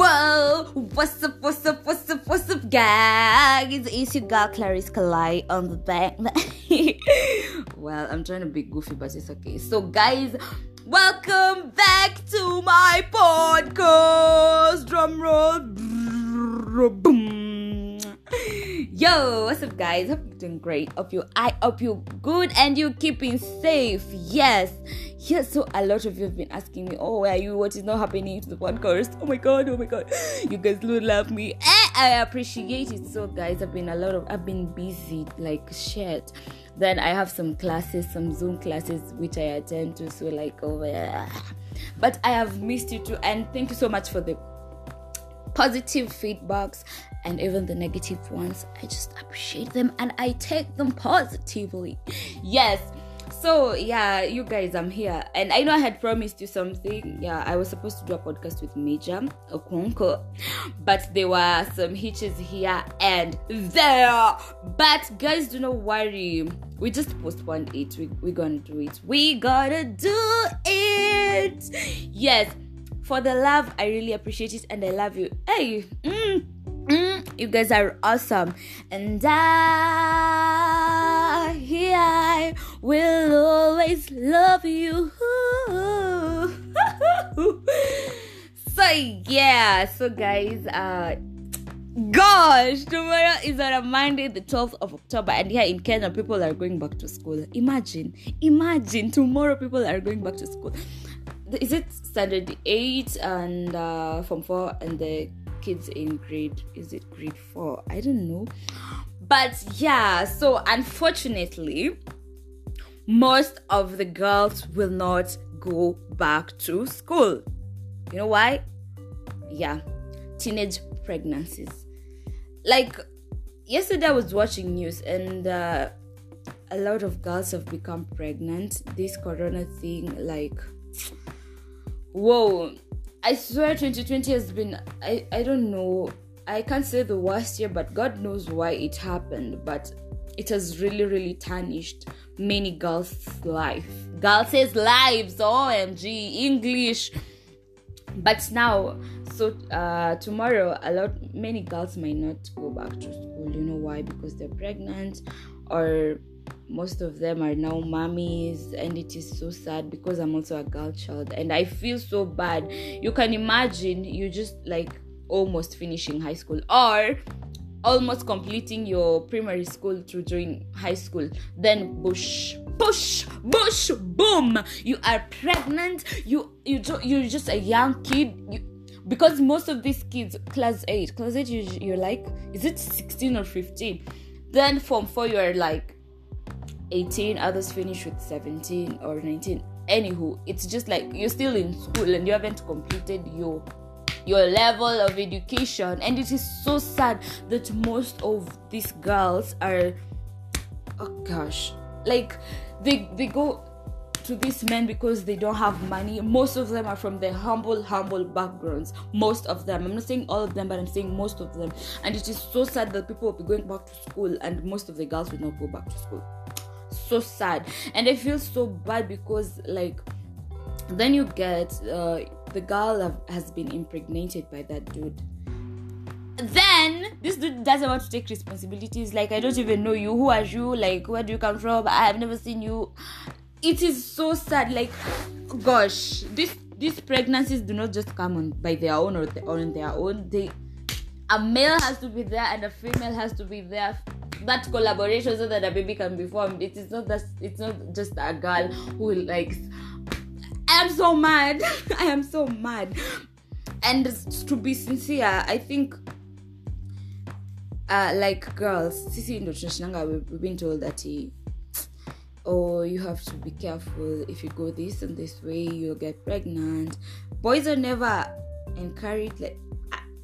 Whoa, what's up, what's up, what's up, what's up, guys? It's your girl Clarice Kalai on the back. well, I'm trying to be goofy, but it's okay. So, guys, welcome back to my podcast. Drum roll. Yo, what's up, guys? Hope you're doing great. Hope you, I hope you good and you keeping safe. Yes, yes. So a lot of you have been asking me, "Oh, where are you? What is not happening to the podcast?" Oh my god, oh my god, you guys do love me. Eh, I appreciate it. So, guys, I've been a lot of, I've been busy like shit. Then I have some classes, some Zoom classes which I attend to. So like, oh yeah. But I have missed you too, and thank you so much for the positive feedbacks and even the negative ones. I just appreciate them and I take them positively. Yes. So yeah, you guys, I'm here, and I know I had promised you something. Yeah, I was supposed to do a podcast with Major Okonko, but there were some hitches here and there. But guys, do not worry. We just postponed it. We we gonna do it. We gotta do it. Yes for the love. I really appreciate it and I love you. Hey, mm, mm, you guys are awesome. And I, here Will always love you. so yeah, so guys, uh gosh, tomorrow is on a Monday, the 12th of October, and here in Kenya, people are going back to school. Imagine, imagine tomorrow people are going back to school is it standard 8 and uh, form 4 and the kids in grade is it grade 4 i don't know but yeah so unfortunately most of the girls will not go back to school. You know why? Yeah. Teenage pregnancies. Like yesterday i was watching news and uh, a lot of girls have become pregnant. This corona thing like whoa. I swear 2020 has been i i don't know. I can't say the worst year but god knows why it happened but it has really really tarnished many girls life. Girls lives omg english. But now so uh, tomorrow a lot many girls might not go back to school. You know why? Because they're pregnant or most of them are now mummies and it is so sad because i'm also a girl child and i feel so bad. You can imagine you just like almost finishing high school or almost completing your primary school to join high school. Then bush push bush boom! You are pregnant. You you you're just a young kid. You, because most of these kids class 8 class 8 you, you're like is it 16 or 15 then form 4 you're like 18 others finish with 17 or 19 anywho it's just like you're still in school and you haven't completed your your level of education. And it is so sad that most of these girls are oh gosh like they they go to these men because they don't have money. Most of them are from the humble humble backgrounds. Most of them. I'm not saying all of them but i'm saying most of them. And it is so sad that people will be going back to school and most of the girls will not go back to school. So sad. And i feel so bad because like then you get uh, the girl have, has been impregnated by that dude. Then this dude doesn't want to take responsibilities. Like i don't even know you. Who are you? Like where do you come from? I have never seen you. It is so sad. Like gosh this these pregnancies do not just come on by their own or, the, on their own. They a male has to be there and a female has to be there. That collaboration so that a baby can be formed. It is not that it's not just a girl who likes. Am so mad. I am so mad. And to be sincere, I think uh, like girls, sisi ndo we've been told that he, oh you have to be careful if you go this and this way you'll get pregnant. Boys are never encouraged like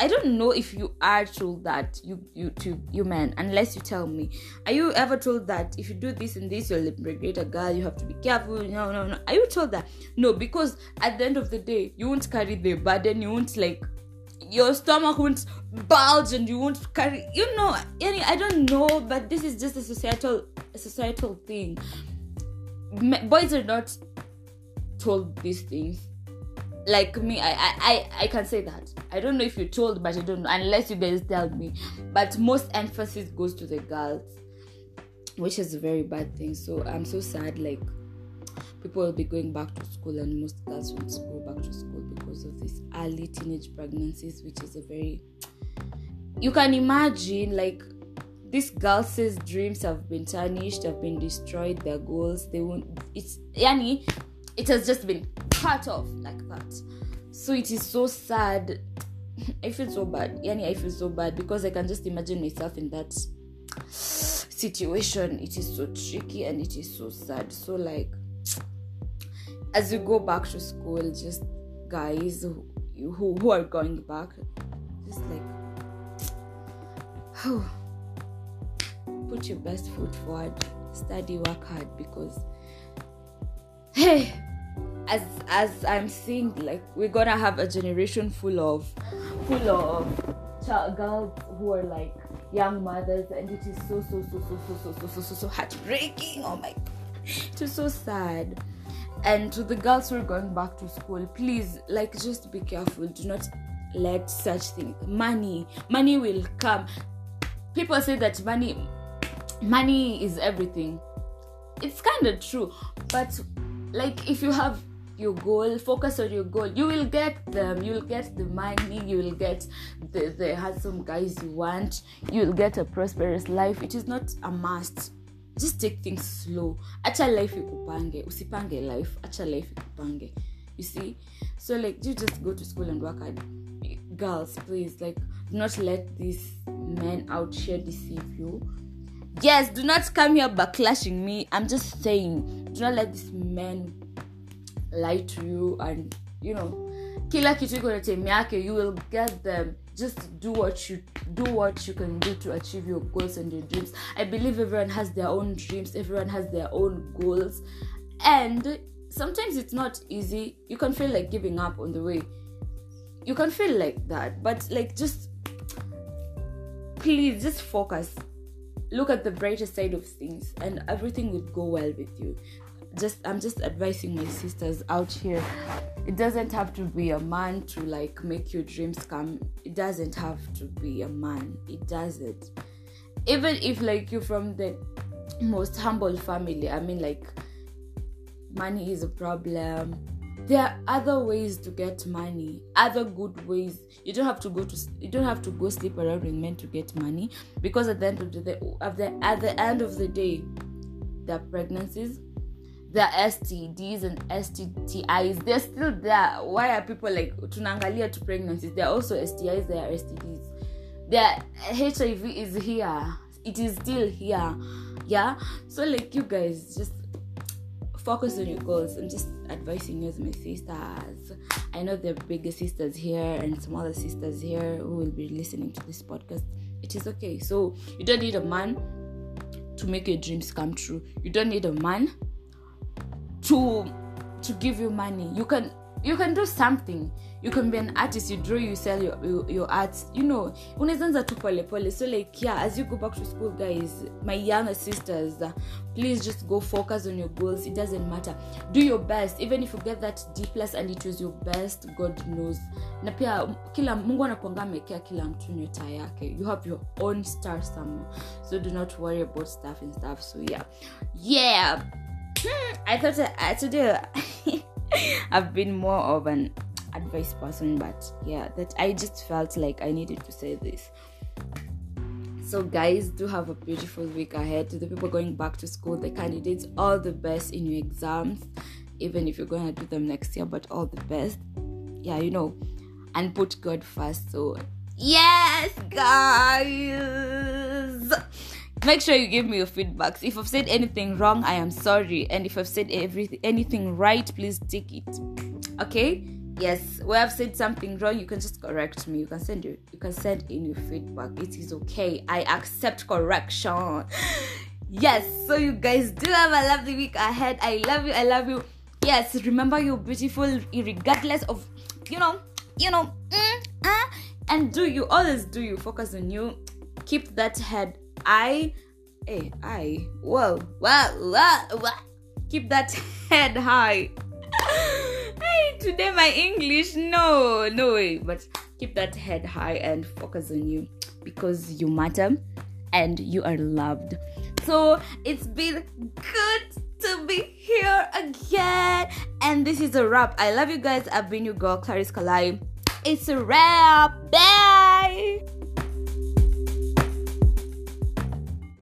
I don't know if you are told that you you to you men unless you tell me. Are you ever told that if you do this and this you'll impregnate a girl? You have to be careful. No, no, no. Are you told that? No, because at the end of the day, you won't carry the burden. You won't like your stomach won't bulge and you won't carry. You know, any I don't know, but this is just a societal a societal thing. Boys are not told these things like me I, I i can say that. I don't know if you're told but i don't know unless you guys tell me. But most emphasis goes to the girls which is a very bad thing. So i'm so sad like people will be going back to school and most girls want to go back to school because of these early teenage pregnancies which is a very you can imagine like these girls' dreams have been tarnished, have been destroyed, their goals, they won't it's yani it has just been cut off like that. So it is so sad. I feel so bad. Yani I feel so bad because I can just imagine myself in that situation. It is so tricky and it is so sad. So like as you go back to school, just guys who who, who are going back, just like oh put your best foot forward, study, work hard because hey as as I'm seeing like we're gonna have a generation full of full of child girls who are like young mothers and it is so so so so so so so so so, so heartbreaking. Oh my it is so sad. And to the girls who are going back to school please like just be careful. Do not let such things money money will come. People say that money money is everything. It's kind of true but like if you have your goal focus on your goal. You will get them you will get the money you will get the, the handsome guys you want. You will get a prosperous life it is not a must. Just take things slow. Acha life ikupange usipange life acha life ikupange. You see? So like you just go to school and work hard. Girls please like do not let these men out here deceive you. Yes do not come here backlashing me. I'm just saying do not let these men lie to you and you know kila kitu iko na time yake you will get them. Just do what you do what you can do to achieve your goals and your dreams. I believe everyone has their own dreams everyone has their own goals. And sometimes it's not easy. You can feel like giving up on the way. You can feel like that but like just please just focus. Look at the brighter side of things and everything will go well with you just i'm just advising my sisters out here. It doesn't have to be a man to like make your dreams come. It doesn't have to be a man. It doesn't. Even if like you're from the most humble family i mean like money is a problem. There are other ways to get money other good ways. You don't have to go to you don't have to go sleep around with men to get money because at the end of the day at the, at the end of the day there are pregnancies are STDs and STIs. They're still there. Why are people like tunangalia to pregnancies? There are also STIs, there are STDs. There HIV is here. It is still here. Yeah. So like you guys just focus on your goals. I'm just advising you as my sisters. I know there are bigger sisters here and smaller sisters here who will be listening to this podcast. It is okay. So you don't need a man to make your dreams come true. You don't need a man to to give you money. You can you can do something. You can be an artist you draw you sell your your, your arts. You know unaanza tu pole pole. So like yeah as you go back to school guys my younger sisters uh, please just go focus on your goals. It doesn't matter. Do your best. Even if you get that d plus and it was your best god knows. Na pia kila mungu anakuanga amekea kila mtu nyota yake. You have your own star somewhere. So do not worry about stuff and stuff. So yeah. Yeah I thought uh, today I've been more of an advice person, but yeah, that I just felt like I needed to say this. So, guys, do have a beautiful week ahead. To the people going back to school, the candidates, all the best in your exams, even if you're going to do them next year, but all the best. Yeah, you know, and put God first. So, yes, guys make sure you give me your feedbacks. If i've said anything wrong i am sorry. And if i've said everything anything right please take it. Okay? Yes. Where i've said something wrong you can just correct me. You can send your, you can send in your feedback. It is okay. I accept correction. Yes. So you guys do have a lovely week ahead. I love you. I love you. Yes. Remember you're beautiful regardless of you know you know mm, uh, and do you always do you focus on you. Keep that head I, hey, I, whoa, whoa, whoa, whoa. Keep that head high. hey, today my English. No, no way. But keep that head high and focus on you because you matter and you are loved. So it's been good to be here again. And this is a wrap. I love you guys. I've been your girl, Clarice Kalai. It's a wrap. Bye.